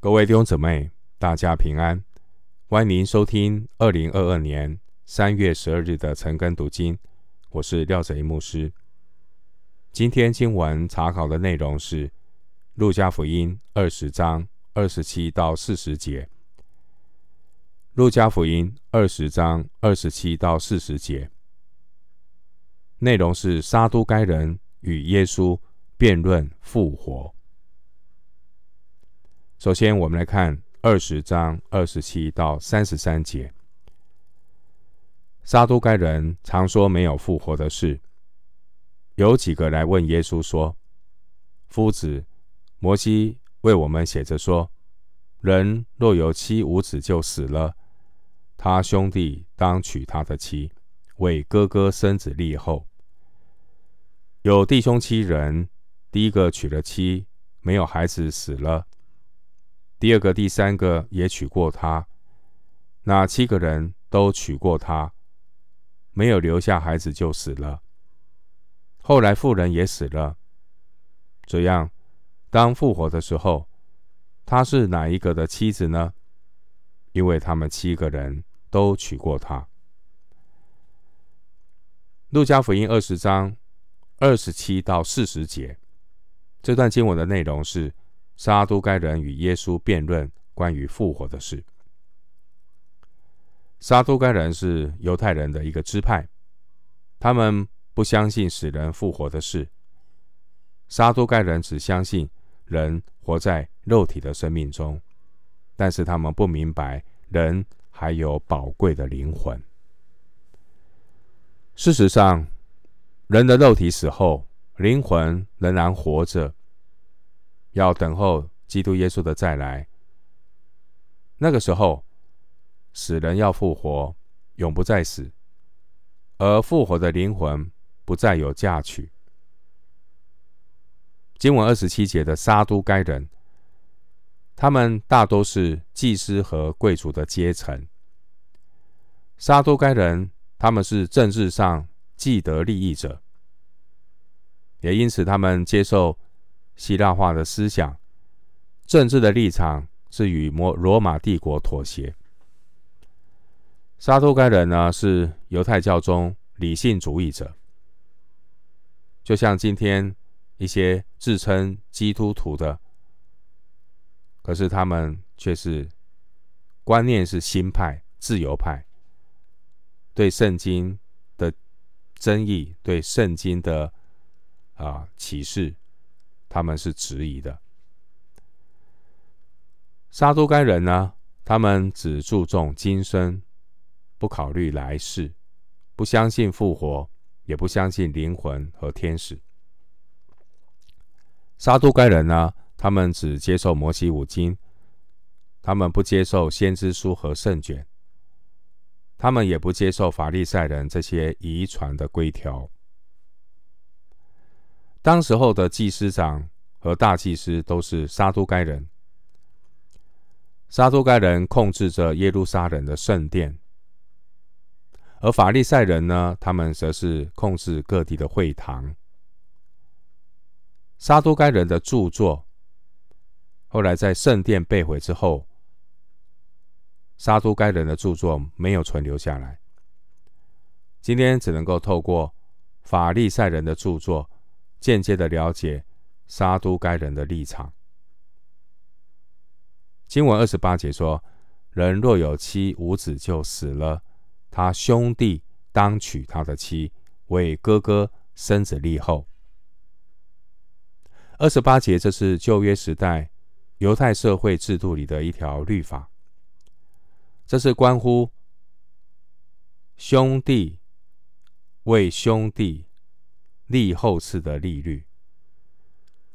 各位弟兄姊妹，大家平安！欢迎您收听二零二二年三月十二日的晨更读经，我是廖哲一牧师。今天经文查考的内容是《路加福音》二十章二十七到四十节，《路加福音》二十章二十七到四十节，内容是撒都该人与耶稣辩论复活。首先，我们来看二十章二十七到三十三节。撒都该人常说没有复活的事，有几个来问耶稣说：“夫子，摩西为我们写着说，人若有妻无子就死了，他兄弟当娶他的妻，为哥哥生子立后。有弟兄七人，第一个娶了妻，没有孩子，死了。”第二个、第三个也娶过她，那七个人都娶过她，没有留下孩子就死了。后来妇人也死了。这样，当复活的时候，她是哪一个的妻子呢？因为他们七个人都娶过她。路加福音二十章二十七到四十节，这段经文的内容是。撒都该人与耶稣辩论关于复活的事。撒都该人是犹太人的一个支派，他们不相信死人复活的事。撒都该人只相信人活在肉体的生命中，但是他们不明白人还有宝贵的灵魂。事实上，人的肉体死后，灵魂仍然活着。要等候基督耶稣的再来，那个时候，死人要复活，永不再死，而复活的灵魂不再有嫁娶。经文二十七节的撒都该人，他们大都是祭司和贵族的阶层。撒都该人，他们是政治上既得利益者，也因此他们接受。希腊化的思想，政治的立场是与摩罗马帝国妥协。沙都该人呢，是犹太教中理性主义者，就像今天一些自称基督徒的，可是他们却是观念是新派、自由派，对圣经的争议、对圣经的啊启示。他们是质疑的。沙都该人呢？他们只注重今生，不考虑来世，不相信复活，也不相信灵魂和天使。沙都该人呢？他们只接受摩西五经，他们不接受先知书和圣卷，他们也不接受法利赛人这些遗传的规条。当时候的祭司长和大祭司都是撒都该人，撒都该人控制着耶路撒冷的圣殿，而法利赛人呢，他们则是控制各地的会堂。撒都该人的著作后来在圣殿被毁之后，撒都该人的著作没有存留下来，今天只能够透过法利赛人的著作。间接的了解杀都该人的立场。经文二十八节说：“人若有妻无子就死了，他兄弟当娶他的妻，为哥哥生子立后。”二十八节这是旧约时代犹太社会制度里的一条律法，这是关乎兄弟为兄弟。立后嗣的利率，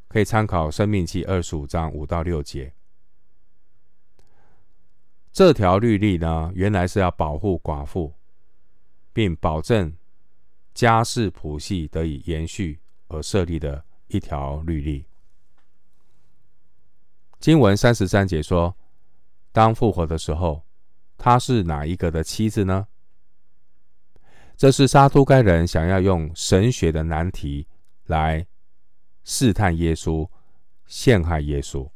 可以参考《生命记》二十五章五到六节。这条律例呢，原来是要保护寡妇，并保证家世谱系得以延续而设立的一条律例。经文三十三节说：“当复活的时候，他是哪一个的妻子呢？”这是撒都该人想要用神学的难题来试探耶稣、陷害耶稣。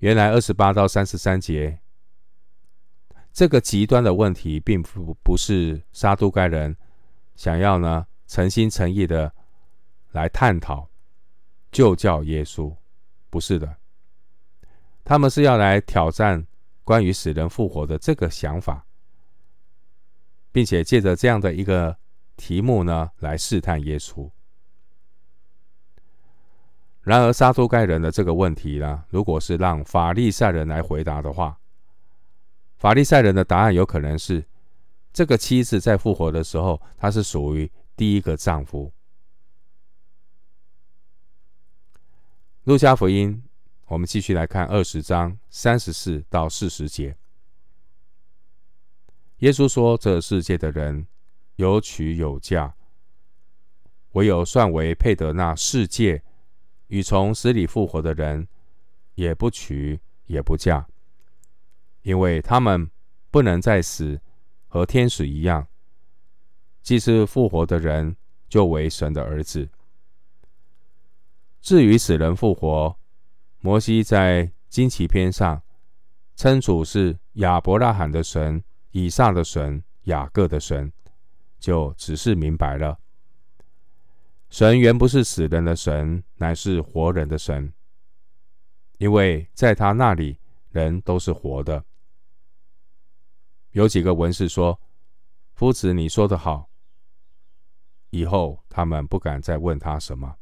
原来二十八到三十三节，这个极端的问题，并不不是撒都该人想要呢诚心诚意的来探讨就叫耶稣，不是的，他们是要来挑战关于死人复活的这个想法，并且借着这样的一个题目呢，来试探耶稣。然而，撒都该人的这个问题呢，如果是让法利赛人来回答的话，法利赛人的答案有可能是：这个妻子在复活的时候，她是属于第一个丈夫。路加福音，我们继续来看二十章三十四到四十节。耶稣说：“这世界的人有娶有嫁，唯有算为配得那世界。”与从死里复活的人，也不娶也不嫁，因为他们不能再死，和天使一样。既是复活的人，就为神的儿子。至于死人复活，摩西在惊奇篇上称主是亚伯拉罕的神、以撒的神、雅各的神，就只是明白了。神原不是死人的神，乃是活人的神。因为在他那里，人都是活的。有几个文士说：“夫子，你说得好。”以后他们不敢再问他什么。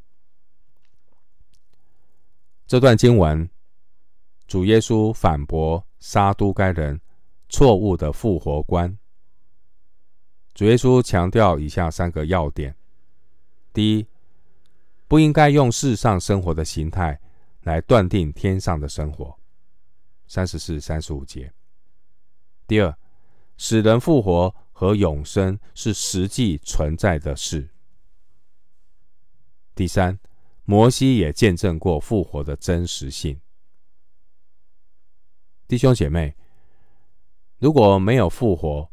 这段经文，主耶稣反驳杀都该人错误的复活观。主耶稣强调以下三个要点。第一，不应该用世上生活的形态来断定天上的生活。三十四、三十五节。第二，使人复活和永生是实际存在的事。第三，摩西也见证过复活的真实性。弟兄姐妹，如果没有复活，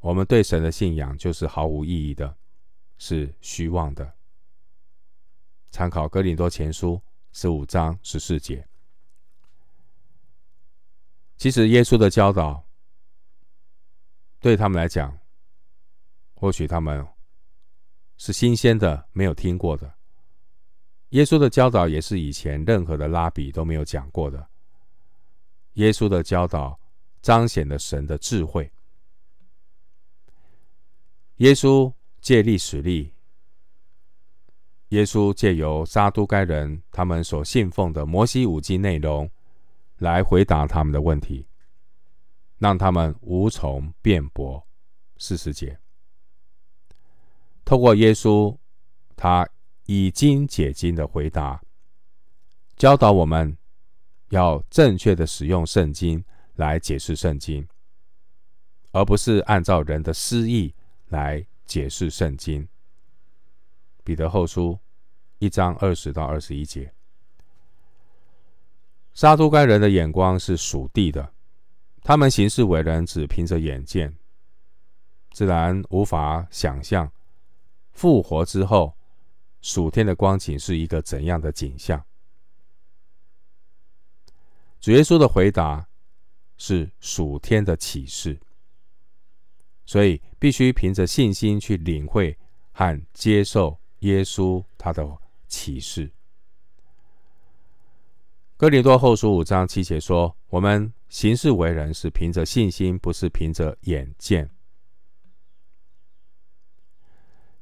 我们对神的信仰就是毫无意义的。是虚妄的。参考哥林多前书十五章十四节。其实耶稣的教导对他们来讲，或许他们是新鲜的，没有听过的。耶稣的教导也是以前任何的拉比都没有讲过的。耶稣的教导彰显了神的智慧。耶稣。借历史力，耶稣借由撒都该人他们所信奉的摩西五经内容来回答他们的问题，让他们无从辩驳。四十节，透过耶稣他以经解经的回答，教导我们要正确的使用圣经来解释圣经，而不是按照人的私意来。解释圣经，彼得后书一章二十到二十一节。杀都该人的眼光是属地的，他们行事为人只凭着眼见，自然无法想象复活之后属天的光景是一个怎样的景象。主耶稣的回答是属天的启示。所以必须凭着信心去领会和接受耶稣他的启示。哥林多后书五章七节说：“我们行事为人是凭着信心，不是凭着眼见。”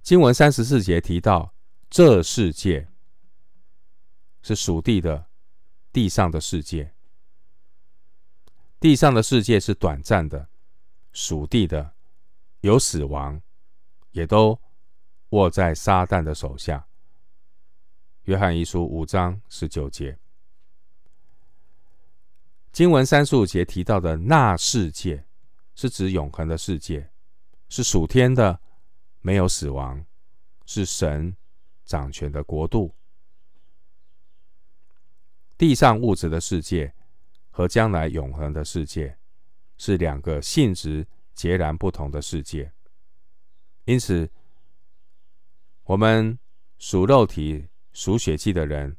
经文三十四节提到，这世界是属地的，地上的世界，地上的世界是短暂的，属地的。有死亡，也都握在撒旦的手下。约翰一书五章十九节，经文三十五节提到的那世界，是指永恒的世界，是属天的，没有死亡，是神掌权的国度。地上物质的世界和将来永恒的世界，是两个性质。截然不同的世界，因此，我们属肉体、属血气的人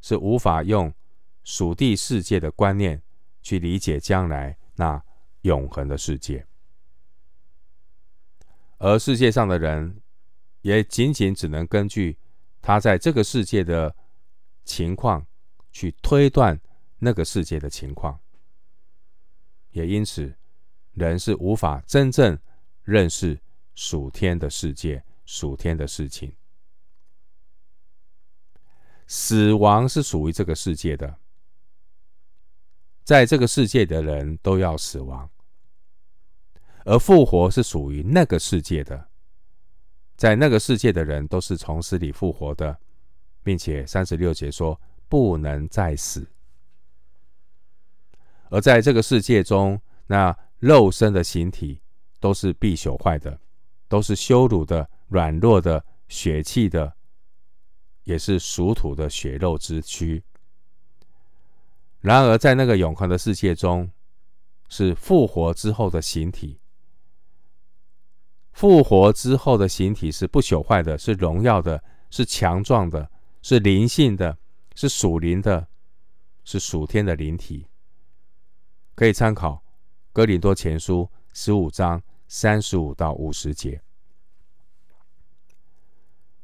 是无法用属地世界的观念去理解将来那永恒的世界，而世界上的人也仅仅只能根据他在这个世界的情况去推断那个世界的情况，也因此，人是无法真正认识属天的世界、属天的事情。死亡是属于这个世界的。在这个世界的人都要死亡，而复活是属于那个世界的，在那个世界的人都是从死里复活的，并且三十六节说不能再死。而在这个世界中，那肉身的形体都是必朽坏的，都是羞辱的、软弱的、血气的，也是属土的血肉之躯。然而，在那个永恒的世界中，是复活之后的形体。复活之后的形体是不朽坏的，是荣耀的，是强壮的，是灵性的，是属灵的，是属天的灵体。可以参考《哥林多前书》十五章三十五到五十节。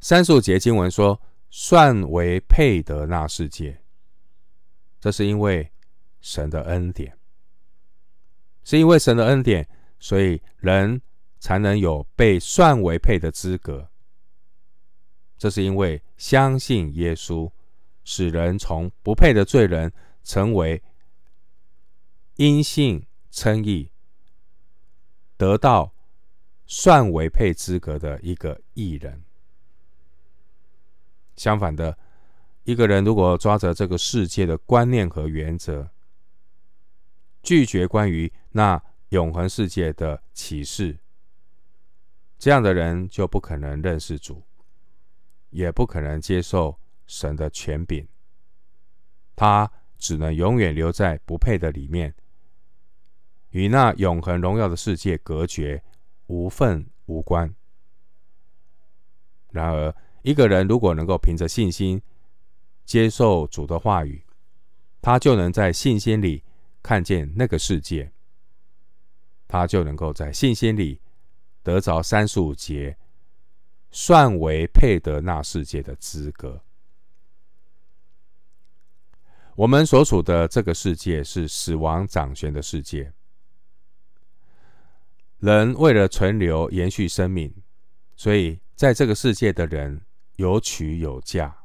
三十五节经文说：“算为配得那世界。”这是因为神的恩典，是因为神的恩典，所以人才能有被算为配的资格。这是因为相信耶稣，使人从不配的罪人成为因信称义，得到算为配资格的一个义人。相反的。一个人如果抓着这个世界的观念和原则，拒绝关于那永恒世界的启示，这样的人就不可能认识主，也不可能接受神的权柄。他只能永远留在不配的里面，与那永恒荣耀的世界隔绝，无份无关。然而，一个人如果能够凭着信心，接受主的话语，他就能在信心里看见那个世界，他就能够在信心里得着三十五节算为配得那世界的资格。我们所处的这个世界是死亡掌权的世界，人为了存留、延续生命，所以在这个世界的人有娶有嫁。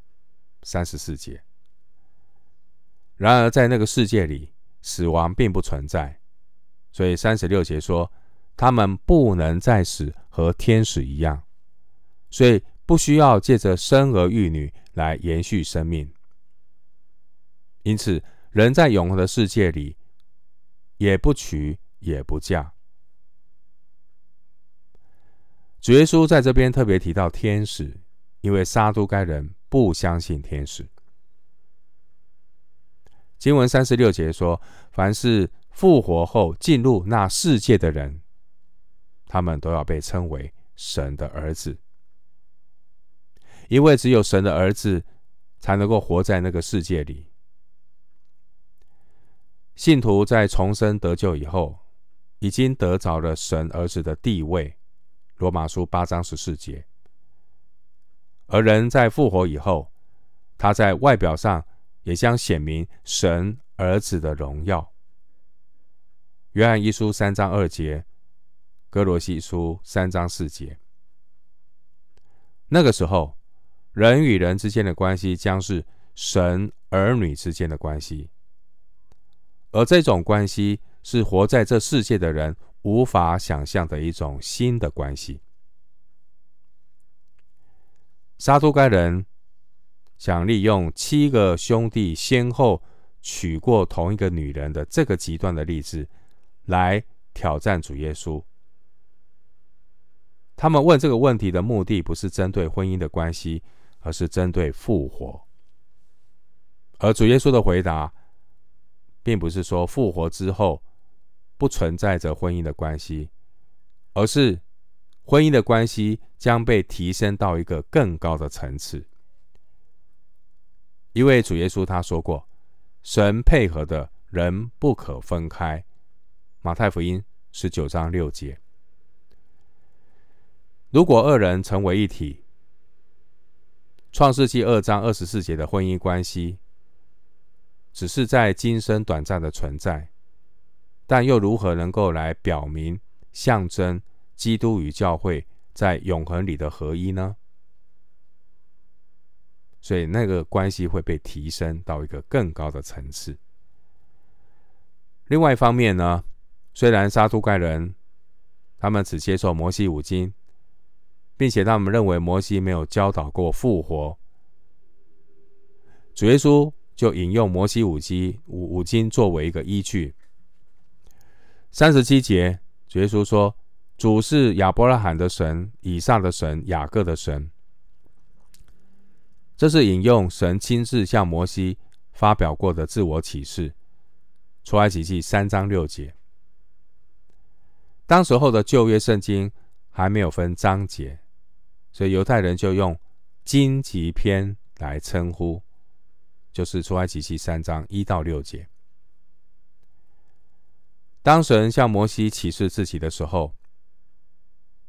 三十四节。然而，在那个世界里，死亡并不存在，所以三十六节说，他们不能再死，和天使一样，所以不需要借着生儿育女来延续生命。因此，人在永恒的世界里，也不娶也不嫁。主耶稣在这边特别提到天使，因为撒都该人。不相信天使。经文三十六节说：“凡是复活后进入那世界的人，他们都要被称为神的儿子，因为只有神的儿子才能够活在那个世界里。信徒在重生得救以后，已经得着了神儿子的地位。”罗马书八章十四节。而人在复活以后，他在外表上也将显明神儿子的荣耀。约翰一书三章二节，歌罗西书三章四节。那个时候，人与人之间的关系将是神儿女之间的关系，而这种关系是活在这世界的人无法想象的一种新的关系。撒都该人想利用七个兄弟先后娶过同一个女人的这个极端的例子，来挑战主耶稣。他们问这个问题的目的，不是针对婚姻的关系，而是针对复活。而主耶稣的回答，并不是说复活之后不存在着婚姻的关系，而是。婚姻的关系将被提升到一个更高的层次，因为主耶稣他说过：“神配合的人不可分开。马太福音十九章六节。如果二人成为一体，创世纪二章二十四节的婚姻关系，只是在今生短暂的存在，但又如何能够来表明、象征基督与教会在永恒里的合一呢？所以那个关系会被提升到一个更高的层次。另外一方面呢，虽然撒都盖人他们只接受摩西五经。并且他们认为摩西没有教导过复活，主耶稣就引用摩西五经五五经作为一个依据。三十七节，主耶稣说：“主是亚伯拉罕的神、以撒的神、雅各的神。”这是引用神亲自向摩西发表过的自我启示，出埃及记三章六节。当时候的旧约圣经还没有分章节。所以犹太人就用荆棘篇来称呼，就是出埃及记三章一到六节。当神向摩西启示自己的时候，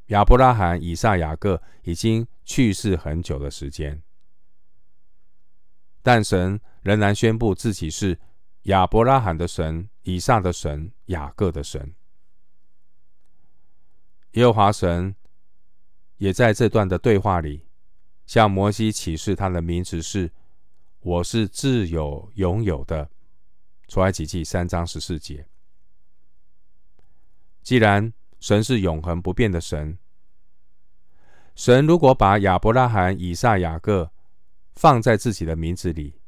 亚伯拉罕、以撒、雅各已经去世很久的时间，但神仍然宣布自己是亚伯拉罕的神、以撒的神、雅各的神。耶和华神。也在这段的对话里，向摩西启示他的名字是“我是自有永有的”。出埃及记三章十四节。既然神是永恒不变的神，神如果把亚伯拉罕、以撒、雅各放在自己的名字里，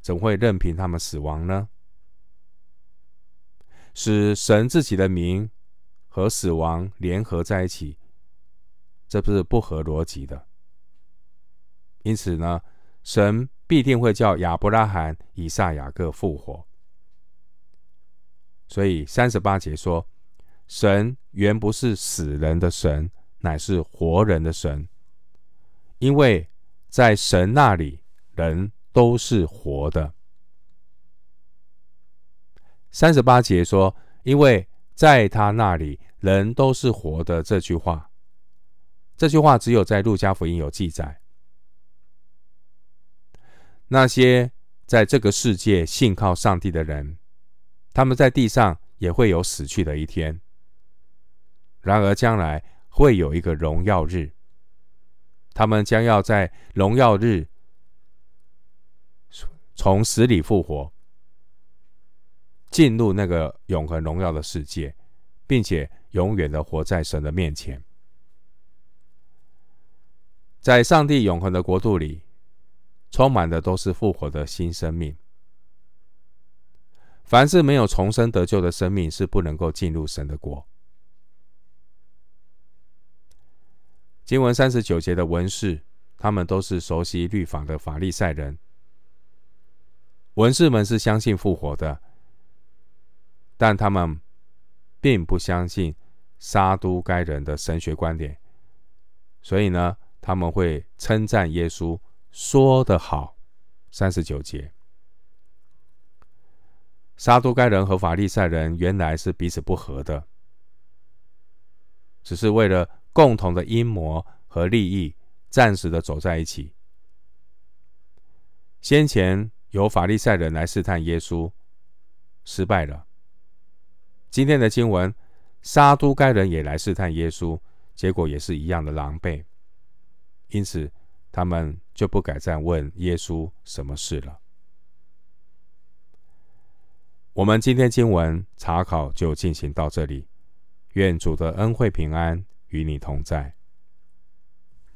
怎会任凭他们死亡呢？使神自己的名和死亡联合在一起。这不是不合逻辑的，因此呢，神必定会叫亚伯拉罕、以撒、雅各复活。所以三十八节说，神原不是死人的神，乃是活人的神，因为在神那里人都是活的。三十八节说，因为在他那里人都是活的这句话。这句话只有在路加福音有记载。那些在这个世界信靠上帝的人，他们在地上也会有死去的一天。然而将来会有一个荣耀日，他们将要在荣耀日从死里复活，进入那个永恒荣耀的世界，并且永远的活在神的面前。在上帝永恒的国度里，充满的都是复活的新生命。凡是没有重生得救的生命，是不能够进入神的国。经文三十九节的文士，他们都是熟悉律法的法利赛人。文士们是相信复活的，但他们并不相信撒都该人的神学观点，所以呢，他们会称赞耶稣说得好，三十九节。撒都该人和法利赛人原来是彼此不和的，只是为了共同的阴谋和利益，暂时的走在一起。先前由法利赛人来试探耶稣，失败了。今天的经文，撒都该人也来试探耶稣，结果也是一样的狼狈。因此，他们就不敢再问耶稣什么事了。我们今天经文查考就进行到这里，愿主的恩惠平安与你同在。